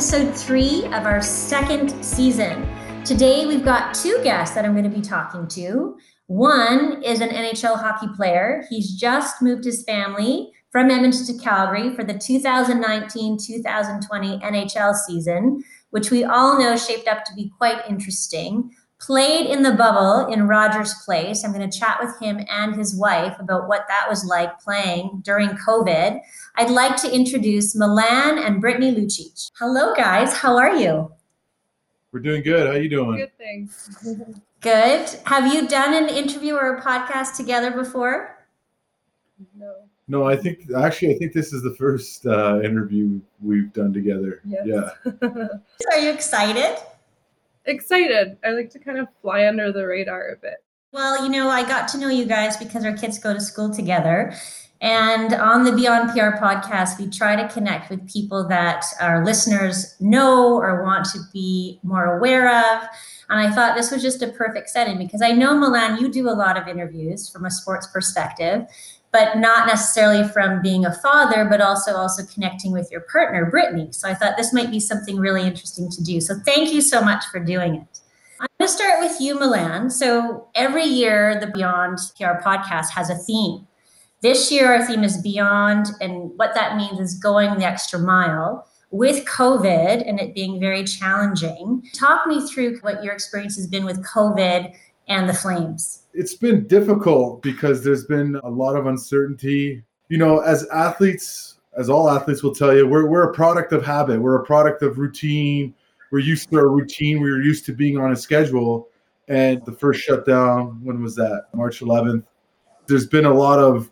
episode three of our second season. Today, we've got two guests that I'm going to be talking to. One is an NHL hockey player. He's just moved his family from Edmonton to Calgary for the 2019 2020 NHL season, which we all know shaped up to be quite interesting played in the bubble in Rogers Place. I'm going to chat with him and his wife about what that was like playing during COVID. I'd like to introduce Milan and Brittany Lucic. Hello, guys. How are you? We're doing good. How are you doing? Good, thanks. Good. Have you done an interview or a podcast together before? No. No, I think actually I think this is the first uh, interview we've done together. Yes. Yeah. Are you excited? Excited. I like to kind of fly under the radar a bit. Well, you know, I got to know you guys because our kids go to school together. And on the Beyond PR podcast, we try to connect with people that our listeners know or want to be more aware of. And I thought this was just a perfect setting because I know, Milan, you do a lot of interviews from a sports perspective but not necessarily from being a father, but also also connecting with your partner, Brittany. So I thought this might be something really interesting to do. So thank you so much for doing it. I'm going to start with you, Milan. So every year, the Beyond PR podcast has a theme. This year, our theme is Beyond, and what that means is going the extra mile. With COVID and it being very challenging, talk me through what your experience has been with COVID and the Flames it's been difficult because there's been a lot of uncertainty. You know, as athletes, as all athletes will tell you, we're, we're a product of habit. We're a product of routine. We're used to our routine. We were used to being on a schedule. And the first shutdown, when was that? March 11th. There's been a lot of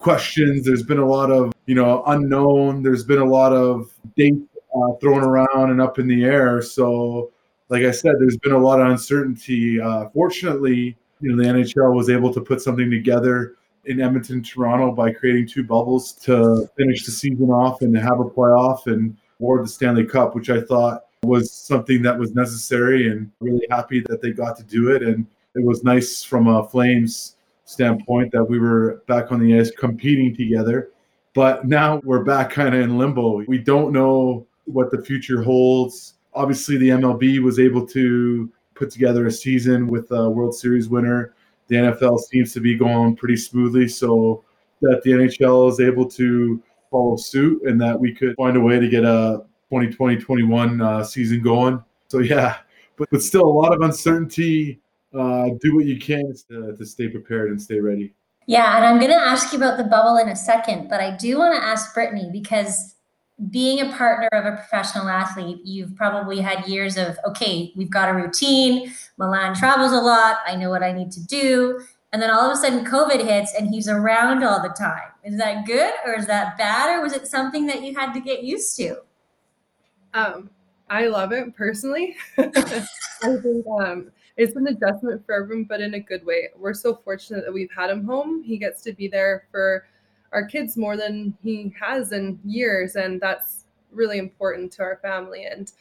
questions. There's been a lot of, you know, unknown. There's been a lot of dates uh, thrown around and up in the air. So, like I said, there's been a lot of uncertainty. Uh, fortunately, you know the NHL was able to put something together in Edmonton, Toronto by creating two bubbles to finish the season off and have a playoff and award the Stanley Cup, which I thought was something that was necessary and really happy that they got to do it. And it was nice from a Flames standpoint that we were back on the ice competing together. But now we're back kind of in limbo. We don't know what the future holds. Obviously, the MLB was able to put together a season with a World Series winner. The NFL seems to be going pretty smoothly, so that the NHL is able to follow suit and that we could find a way to get a 2020-21 uh, season going. So yeah, but, but still a lot of uncertainty. Uh, do what you can to, to stay prepared and stay ready. Yeah, and I'm going to ask you about the bubble in a second, but I do want to ask Brittany because being a partner of a professional athlete, you've probably had years of, okay, we've got a routine. Milan travels a lot. I know what I need to do. And then all of a sudden, COVID hits and he's around all the time. Is that good or is that bad? Or was it something that you had to get used to? Um, I love it personally. I think um, it's an adjustment for everyone, but in a good way. We're so fortunate that we've had him home. He gets to be there for our kids more than he has in years and that's really important to our family and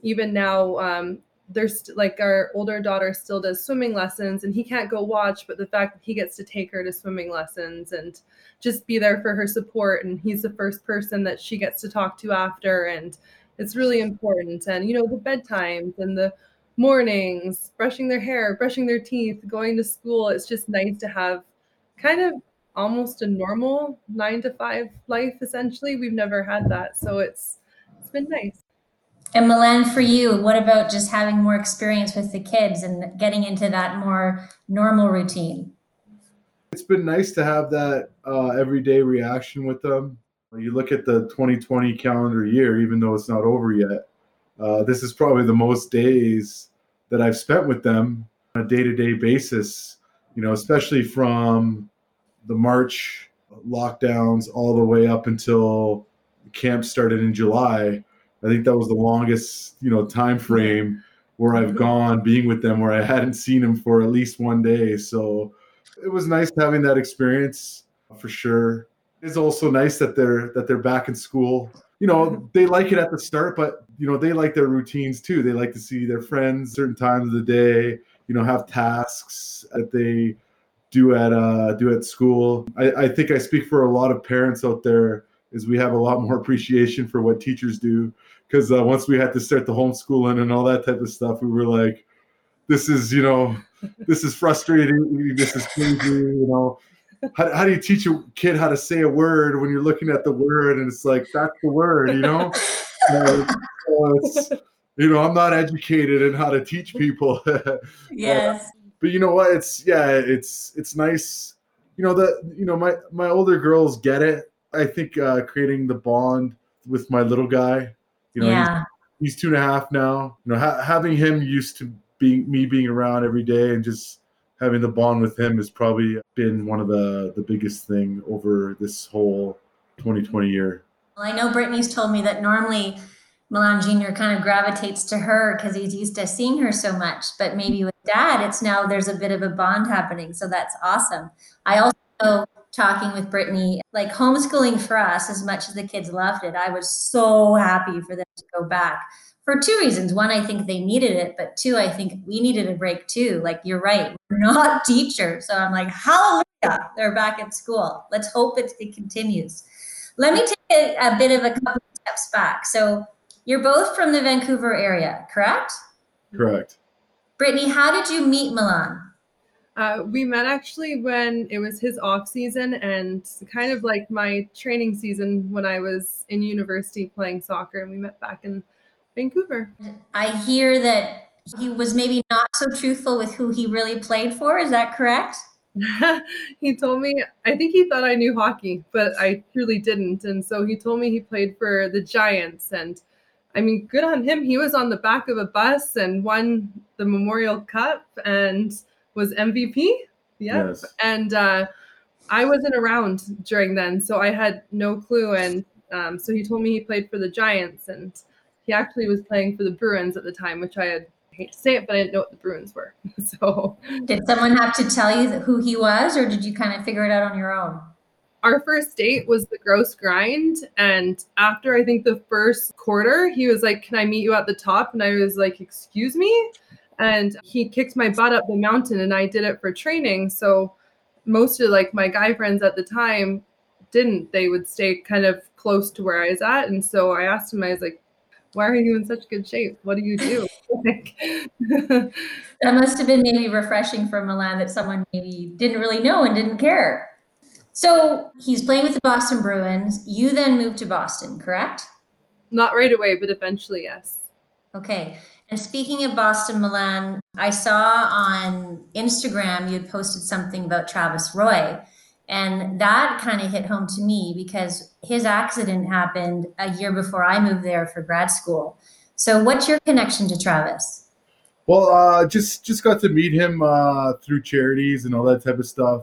even now um, there's like our older daughter still does swimming lessons and he can't go watch but the fact that he gets to take her to swimming lessons and just be there for her support and he's the first person that she gets to talk to after and it's really important and you know the bedtimes and the mornings brushing their hair brushing their teeth going to school it's just nice to have kind of almost a normal nine to five life essentially we've never had that so it's it's been nice and Milan, for you, what about just having more experience with the kids and getting into that more normal routine? It's been nice to have that uh, everyday reaction with them. When you look at the 2020 calendar year, even though it's not over yet, uh, this is probably the most days that I've spent with them on a day to day basis, you know, especially from the March lockdowns all the way up until camp started in July. I think that was the longest, you know, time frame where I've gone being with them where I hadn't seen them for at least one day. So it was nice having that experience for sure. It's also nice that they're that they're back in school. You know, they like it at the start, but you know, they like their routines too. They like to see their friends certain times of the day, you know, have tasks that they do at uh, do at school. I, I think I speak for a lot of parents out there is we have a lot more appreciation for what teachers do because uh, once we had to start the homeschooling and all that type of stuff, we were like, this is, you know, this is frustrating. This is crazy, you know. How, how do you teach a kid how to say a word when you're looking at the word and it's like, that's the word, you know? uh, it's, you know, I'm not educated in how to teach people. yes. Uh, but you know what? It's yeah, it's it's nice. You know that you know my my older girls get it. I think uh, creating the bond with my little guy. You know, yeah. he's, he's two and a half now. You know, ha- having him used to being me being around every day and just having the bond with him has probably been one of the the biggest thing over this whole 2020 year. Well, I know Brittany's told me that normally Milan Jr. kind of gravitates to her because he's used to seeing her so much. But maybe with dad, it's now there's a bit of a bond happening. So that's awesome. I also talking with Brittany, like homeschooling for us, as much as the kids loved it, I was so happy for them to go back for two reasons. One, I think they needed it, but two, I think we needed a break too. Like you're right, we're not teachers. So I'm like, hallelujah, they're back at school. Let's hope it, it continues. Let me take a, a bit of a couple steps back. So you're both from the Vancouver area, correct? Correct. Brittany, how did you meet Milan? Uh, we met actually when it was his off season and kind of like my training season when I was in university playing soccer, and we met back in Vancouver. I hear that he was maybe not so truthful with who he really played for. Is that correct? he told me, I think he thought I knew hockey, but I truly didn't. And so he told me he played for the Giants and I mean, good on him. He was on the back of a bus and won the Memorial Cup and was MVP. Yep. Yes. And uh, I wasn't around during then, so I had no clue. And um, so he told me he played for the Giants, and he actually was playing for the Bruins at the time, which I had I hate to say it, but I didn't know what the Bruins were. so, did someone have to tell you who he was, or did you kind of figure it out on your own? our first date was the Grouse Grind. And after I think the first quarter, he was like, Can I meet you at the top? And I was like, Excuse me? And he kicked my butt up the mountain and I did it for training. So most of like my guy friends at the time didn't. They would stay kind of close to where I was at. And so I asked him, I was like, why are you in such good shape? What do you do? that must have been maybe refreshing for Milan that someone maybe didn't really know and didn't care. So he's playing with the Boston Bruins. You then moved to Boston, correct? Not right away, but eventually, yes. Okay. And speaking of Boston, Milan, I saw on Instagram you had posted something about Travis Roy. And that kind of hit home to me because his accident happened a year before I moved there for grad school. So, what's your connection to Travis? Well, uh, just just got to meet him uh, through charities and all that type of stuff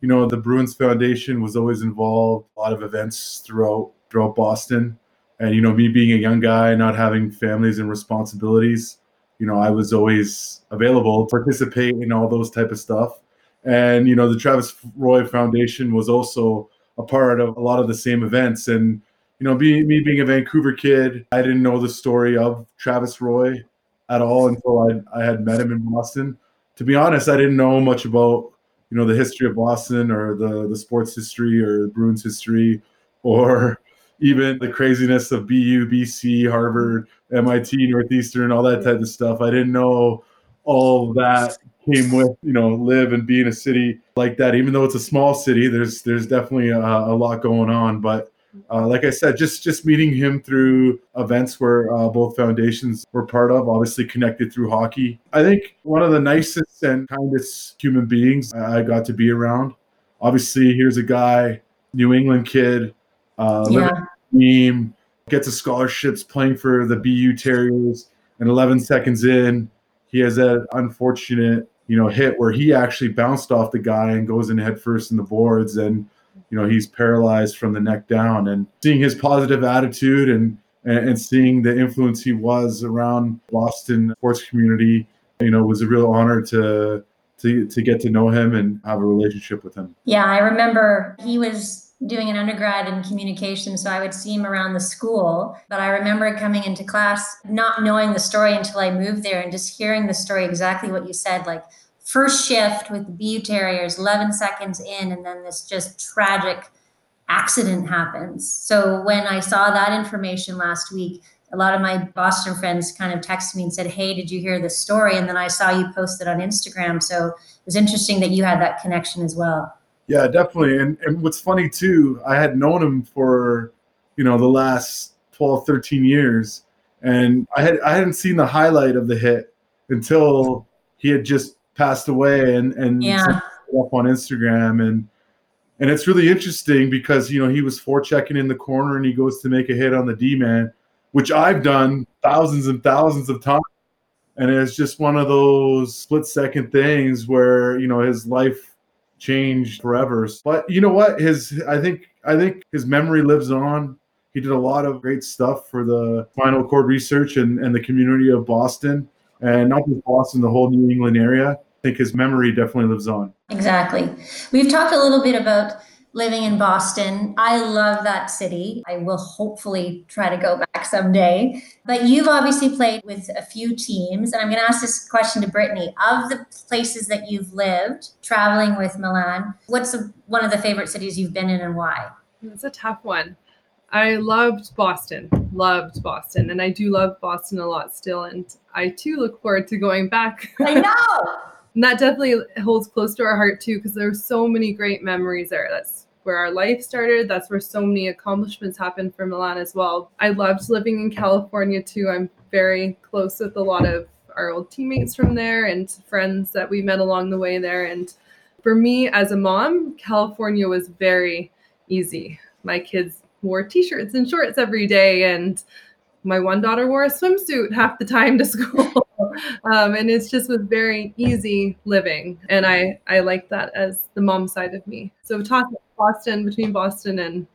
you know, the Bruins Foundation was always involved, a lot of events throughout throughout Boston. And you know, me being a young guy, not having families and responsibilities, you know, I was always available to participate in all those type of stuff. And you know, the Travis Roy Foundation was also a part of a lot of the same events. And you know, me being a Vancouver kid, I didn't know the story of Travis Roy at all until I, I had met him in Boston. To be honest, I didn't know much about you know the history of Boston or the the sports history or the Bruins history or even the craziness of BU, BC, Harvard, MIT, Northeastern, all that type of stuff. I didn't know all that came with you know live and be in a city like that. Even though it's a small city, there's there's definitely a, a lot going on. But uh, like I said, just just meeting him through events where uh, both foundations were part of, obviously connected through hockey. I think one of the nicest and kindest human beings I got to be around. Obviously, here's a guy, New England kid, uh, yeah. team, gets a scholarships playing for the BU Terriers, and 11 seconds in, he has that unfortunate you know hit where he actually bounced off the guy and goes in head first in the boards and you know he's paralyzed from the neck down and seeing his positive attitude and and, seeing the influence he was around Boston sports community, you know, was a real honor to to to get to know him and have a relationship with him. Yeah, I remember he was doing an undergrad in communication, so I would see him around the school. But I remember coming into class, not knowing the story until I moved there, and just hearing the story exactly what you said, like first shift with the BU Terriers, 11 seconds in, and then this just tragic accident happens. So when I saw that information last week, a lot of my Boston friends kind of texted me and said, Hey, did you hear the story? And then I saw you posted on Instagram. So it was interesting that you had that connection as well. Yeah, definitely. And and what's funny too, I had known him for, you know, the last 12, 13 years. And I had I hadn't seen the highlight of the hit until he had just passed away and and Yeah. up on Instagram and and it's really interesting because you know he was forechecking in the corner and he goes to make a hit on the D man, which I've done thousands and thousands of times. And it's just one of those split second things where you know his life changed forever. But you know what? His I think I think his memory lives on. He did a lot of great stuff for the spinal cord research and, and the community of Boston. And not just Boston, the whole New England area. I think his memory definitely lives on. Exactly. We've talked a little bit about living in Boston. I love that city. I will hopefully try to go back someday. But you've obviously played with a few teams. And I'm going to ask this question to Brittany. Of the places that you've lived, traveling with Milan, what's one of the favorite cities you've been in and why? It's a tough one. I loved Boston, loved Boston, and I do love Boston a lot still. And I too look forward to going back. I know. and that definitely holds close to our heart too, because there's so many great memories there. That's where our life started. That's where so many accomplishments happened for Milan as well. I loved living in California too. I'm very close with a lot of our old teammates from there and friends that we met along the way there. And for me as a mom, California was very easy. My kids wore t-shirts and shorts every day and my one daughter wore a swimsuit half the time to school. Um, and it's just was very easy living. And i i like that as the mom side of me. So talk boston between boston and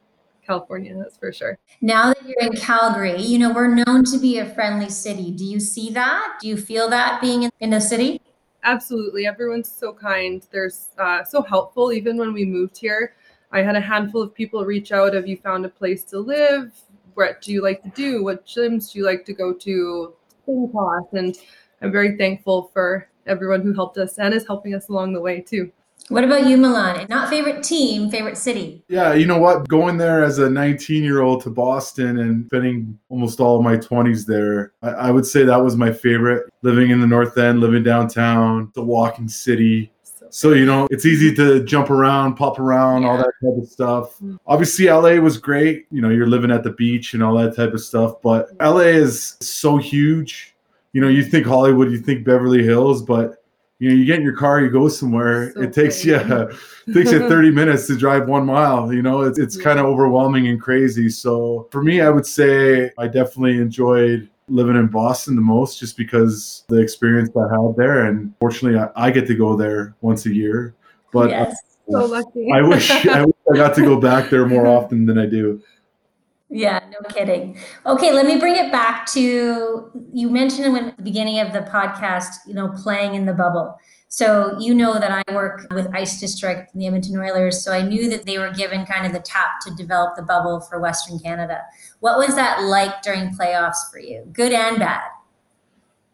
california that's for sure. Now that you're in Calgary, you know, we're known to be a friendly city. Do you see that? Do you feel that being in, in a city? absolutely. Everyone's so kind. They're uh, so helpful. Even when we moved here i had a handful of people reach out have you found a place to live what do you like to do what gyms do you like to go to Spin class and i'm very thankful for everyone who helped us and is helping us along the way too What about you, Milan? Not favorite team, favorite city. Yeah, you know what? Going there as a 19 year old to Boston and spending almost all of my 20s there, I, I would say that was my favorite. Living in the North End, living downtown, the walking city. So So, you know, it's easy to jump around, pop around, all that type of stuff. Mm. Obviously, LA was great. You know, you're living at the beach and all that type of stuff. But LA is so huge. You know, you think Hollywood, you think Beverly Hills, but you know, you get in your car, you go somewhere. So it takes crazy. you it takes you 30 minutes to drive one mile. You know, it's it's Yeah. kind of overwhelming and crazy. So for me, I would say I definitely enjoyed living in Boston the most, just because the experience I had there, and fortunately, I, I get to go there once a year. But yes. so lucky I wish I wish I got to go back there more often than I do. Yeah, no kidding. Okay, let me bring it back to you mentioned when at the beginning of the podcast, you know, playing in the bubble. So you know that I work with Ice District the Edmonton Oilers, so I knew that they were given kind of the tap to develop the bubble for Western Canada. What was that like during playoffs for you? Good and bad.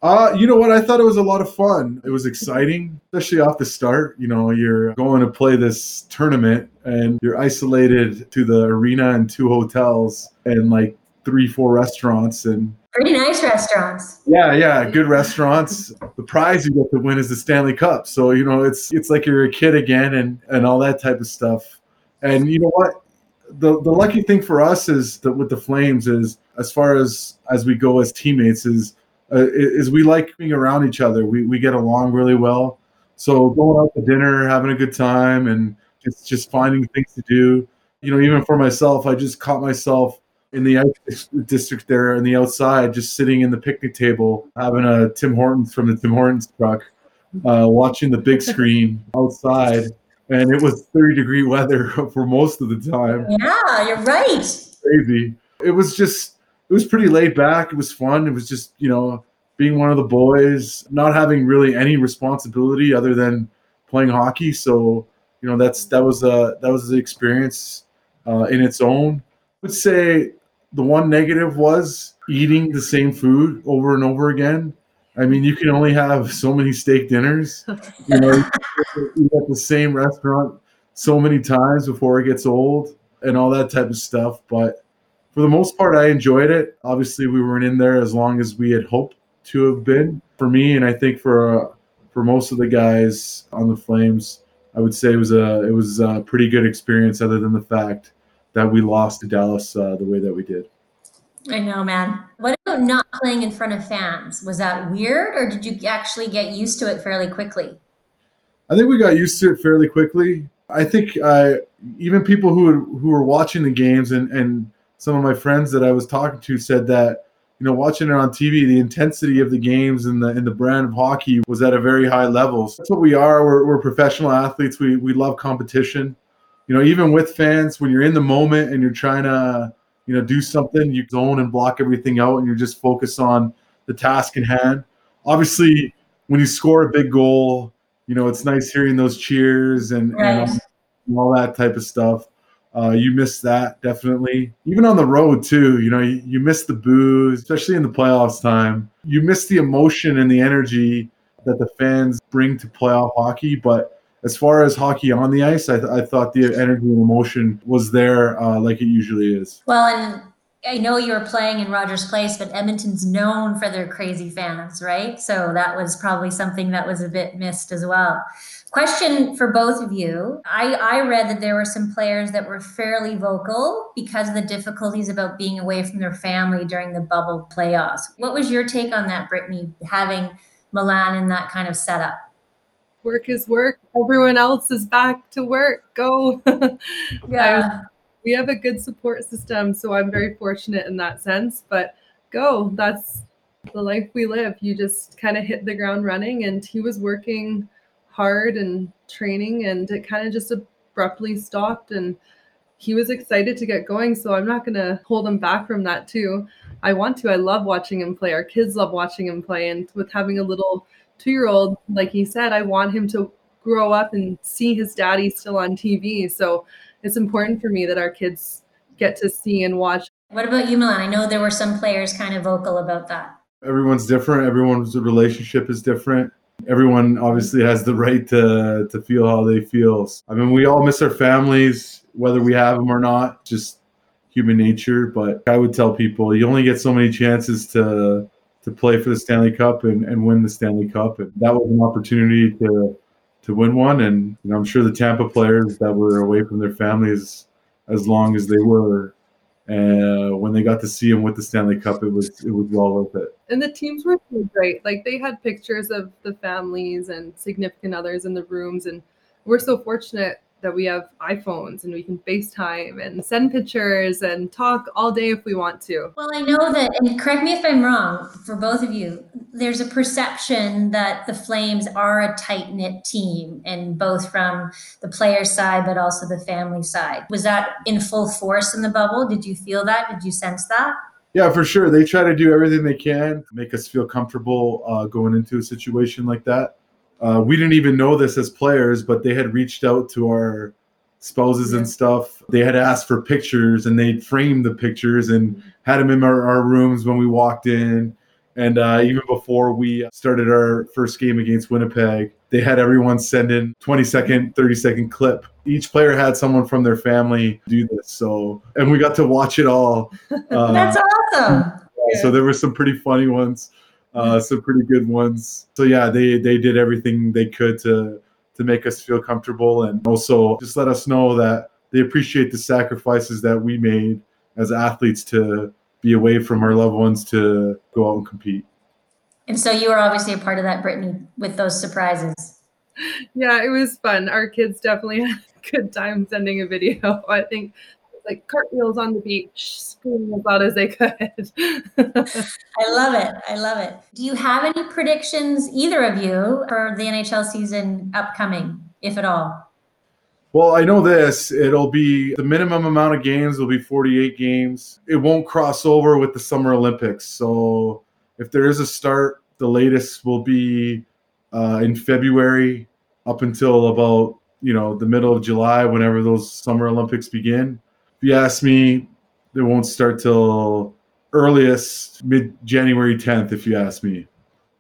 Uh, you know what? I thought it was a lot of fun. It was exciting, especially off the start. You know, you're going to play this tournament and you're isolated to the arena and two hotels and like three, four restaurants. And Pretty nice restaurants. yeah, yeah, good restaurants. The prize you get to win is the Stanley Cup. So, you know, it's it's like you're a kid again and and all that type of stuff. And you know what? The the lucky thing for us is that with the Flames is as far as as we go as teammates is uh, is we like being around each other. We we get along really well. So going out to dinner, having a good time, and just just finding things to do. You know, even for myself, I just caught myself in the ice district there on the outside, just sitting in the picnic table, having a Tim Hortons from the Tim Hortons truck, uh, watching the big screen outside, and it was 30 degree weather for most of the time Yeah, you're right. crazy. It was just it was pretty laid back. It was fun. It was just, you know, being one of the boys, not having really any responsibility other than playing hockey. So, you know, that's that was a that was the experience uh, in its own. I would say the one negative was eating the same food over and over again. I mean, you can only have so many steak dinners. You know, you eat at the same restaurant so many times before it gets old and all that type of stuff. But for the most part, I enjoyed it. Obviously, we weren't in there as long as we had hoped to have been. For me, and I think for uh, for most of the guys on the Flames, I would say it was a it was a pretty good experience. Other than the fact that we lost to Dallas uh, the way that we did. I know, man. What about not playing in front of fans? Was that weird, or did you actually get used to it fairly quickly? I think we got used to it fairly quickly. I think uh, even people who who were watching the games and and some of my friends that I was talking to said that you know watching it on TV, the intensity of the games and the and the brand of hockey was at a very high level. So that's what we are. We're, we're professional athletes. We we love competition. You know, even with fans, when you're in the moment and you're trying to you know do something, you zone and block everything out, and you're just focused on the task in hand. Obviously, when you score a big goal, you know it's nice hearing those cheers and, Right. and all that type of stuff. Uh, you miss that definitely. Even on the road too, you know, you, you miss the boos, especially in the playoffs time. You miss the emotion and the energy that the fans bring to playoff hockey. But as far as hockey on the ice, I, th- I thought the energy and emotion was there uh, like it usually is. Well, and I know you were playing in Rogers Place, but Edmonton's known for their crazy fans, right? So that was probably something that was a bit missed as well. Question for both of you. I, I read that there were some players that were fairly vocal because of the difficulties about being away from their family during the bubble playoffs. What was your take on that, Brittany, having Milan in that kind of setup? Work is work. Everyone else is back to work. Go. Yeah. we have a good support system, so I'm very fortunate in that sense. But go. That's the life we live. You just kind of hit the ground running, and he was working hard and training, and it kind of just abruptly stopped. And he was excited to get going, so I'm not going to hold him back from that too. I want to. I love watching him play. Our kids love watching him play, and with having a little two-year-old, like he said, I want him to grow up and see his daddy still on TV. So it's important for me that our kids get to see and watch. What about you, Milan? I know there were some players kind of vocal about that. Everyone's different. Everyone's relationship is different. Everyone obviously has the right to to feel how they feel. I mean, we all miss our families, whether we have them or not. Just human nature. But I would tell people you only get so many chances to to play for the Stanley Cup and, and win the Stanley Cup. And that was an opportunity to to win one. And you know, I'm sure the Tampa players that were away from their families as long as they were, uh, when they got to see him with the Stanley Cup, it was it was well worth it. And the teams were great. Like they had pictures of the families and significant others in the rooms. And we're so fortunate that we have iPhones and we can FaceTime and send pictures and talk all day if we want to. Well, I know that, and correct me if I'm wrong, for both of you, there's a perception that the Flames are a tight knit team, and both from the player side, but also the family side. Was that in full force in the bubble? Did you feel that? Did you sense that? Yeah, for sure. They try to do everything they can to make us feel comfortable uh, going into a situation like that. Uh, we didn't even know this as players, but they had reached out to our spouses Yeah. and stuff. They had asked for pictures and they'd framed the pictures and had them in our, our rooms when we walked in. And uh, even before we started our first game against Winnipeg, they had everyone send in 20 second, 30 second clip. Each player had someone from their family do this. So, and we got to watch it all. Uh, That's awesome. so there were some pretty funny ones, uh, some pretty good ones. So yeah, they they did everything they could to to make us feel comfortable and also just let us know that they appreciate the sacrifices that we made as athletes to be away from our loved ones to go out and compete. And so you were obviously a part of that, Brittany, with those surprises. Yeah, it was fun. Our kids definitely had a good time sending a video. I think it was like cartwheels on the beach, screaming as loud as they could. I love it. I love it. Do you have any predictions, either of you, for the NHL season upcoming, if at all? Well, I know this. It'll be the minimum amount of games will be 48 games. It won't cross over with the Summer Olympics. So if there is a start, the latest will be uh, in February up until about you know the middle of July, whenever those Summer Olympics begin. If you ask me, they won't start till earliest mid January 10th. If you ask me.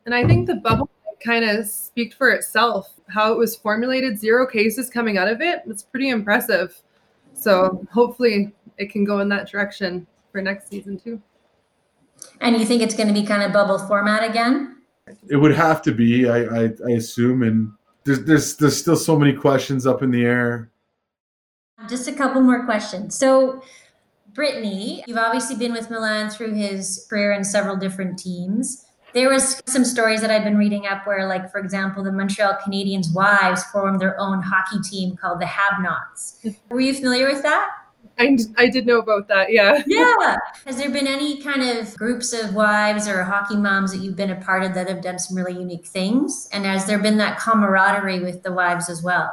and I think the bubble kind of speaks for itself. How it was formulated, zero cases coming out of it. It's pretty impressive. So hopefully it can go in that direction. for next season too. And you think it's going to be kind of bubble format again? It would have to be, I, I, I assume, and there's there's there's still so many questions up in the air. Just a couple more questions. So, Brittany, you've obviously been with Milan through his career in several different teams. There was some stories that I've been reading up where, like, for example, the Montreal Canadiens' wives formed their own hockey team called the Habnots. Were you familiar with that? I, I did know about that. Yeah. Yeah. Has there been any kind of groups of wives or hockey moms that you've been a part of that have done some really unique things? And has there been that camaraderie with the wives as well?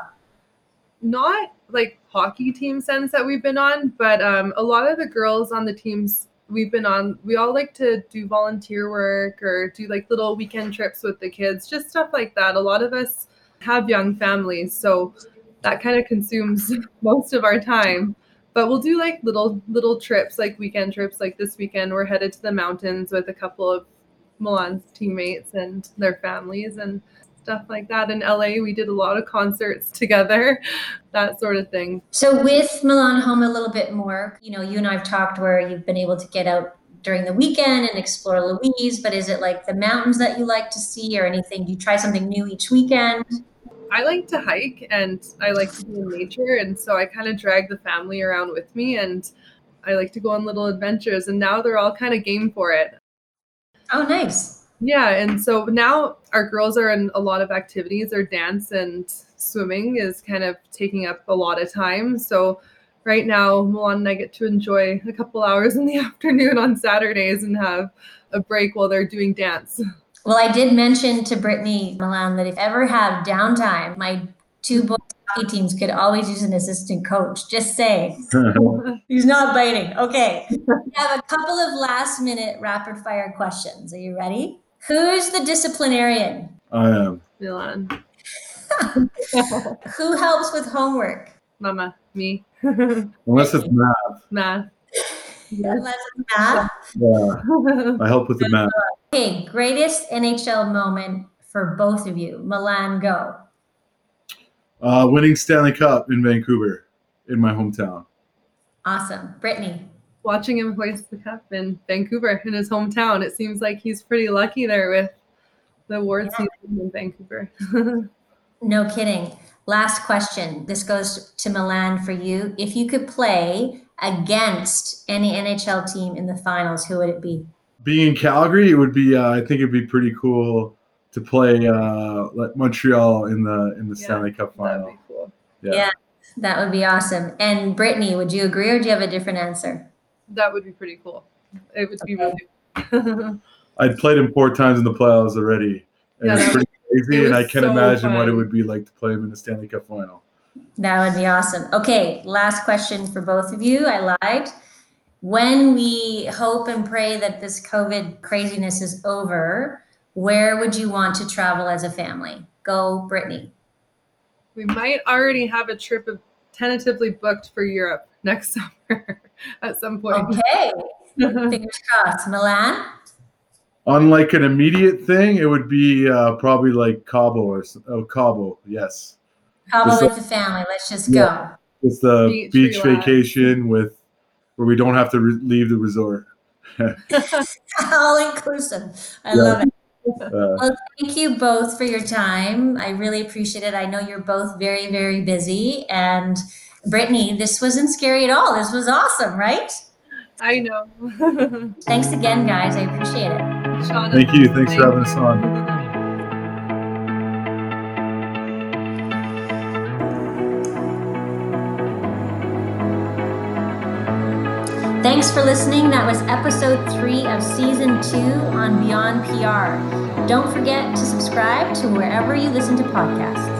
Not like hockey team sense that we've been on, but um, a lot of the girls on the teams we've been on, we all like to do volunteer work or do like little weekend trips with the kids, just stuff like that. A lot of us have young families, so that kind of consumes most of our time but we'll do like little little trips like weekend trips like this weekend we're headed to the mountains with a couple of milan's teammates and their families and stuff like that in la we did a lot of concerts together that sort of thing so with milan home a little bit more you know you and i've talked where you've been able to get out during the weekend and explore louise but is it like the mountains that you like to see or anything do you try something new each weekend I like to hike and I like to be in nature. And so I kind of drag the family around with me and I like to go on little adventures. And now they're all kind of game for it. Oh, nice. Yeah. And so now our girls are in a lot of activities. Their dance and swimming is kind of taking up a lot of time. So right now, Milan and I get to enjoy a couple hours in the afternoon on Saturdays and have a break while they're doing dance. Well, I did mention to Brittany Milan that if ever have downtime, my two boys hockey teams could always use an assistant coach. Just say he's not biting. Okay, we have a couple of last minute rapid fire questions. Are you ready? Who's the disciplinarian? I am. Milan. Who helps with homework? Mama, me. Unless it's math. Math. Unless it's math. Yeah, I help with the math. Okay, greatest NHL moment for both of you. Milan, go. Uh, winning Stanley Cup in Vancouver, in my hometown. Awesome. Brittany. Watching him hoist the cup in Vancouver, in his hometown. It seems like he's pretty lucky there with the awards yeah. season in Vancouver. no kidding. Last question. This goes to Milan for you. If you could play against any NHL team in the finals, who would it be? Being in Calgary, it would be. Uh, I think it'd be pretty cool to play uh, Montreal in the in the yeah, Stanley Cup final. Cool. Yeah. yeah, that would be awesome. And Brittany, would you agree, or do you have a different answer? That would be pretty cool. It would be really. I'd played him four times in the playoffs already, and yeah, it's pretty crazy. And I can so imagine fun. what it would be like to play him in the Stanley Cup final. That would be awesome. Okay, last question for both of you. I lied. When we hope and pray that this COVID craziness is over, where would you want to travel as a family? Go, Brittany. We might already have a trip tentatively booked for Europe next summer at some point. Okay. Fingers crossed. Milan? On like an immediate thing, it would be uh, probably like Cabo or oh, Cabo. Yes. Cabo with the family. Let's just yeah. go. It's the beach, beach vacation with where we don't have to re- leave the resort. All inclusive. I yeah. love it. Uh, well, thank you both for your time. I really appreciate it. I know you're both very, very busy. And Brittany, this wasn't scary at all. This was awesome, right? I know. Thanks again, guys. I appreciate it. Shauna, thank you. Thanks for having us on. Thanks for listening. That was episode three of season two on Beyond PR. Don't forget to subscribe to wherever you listen to podcasts.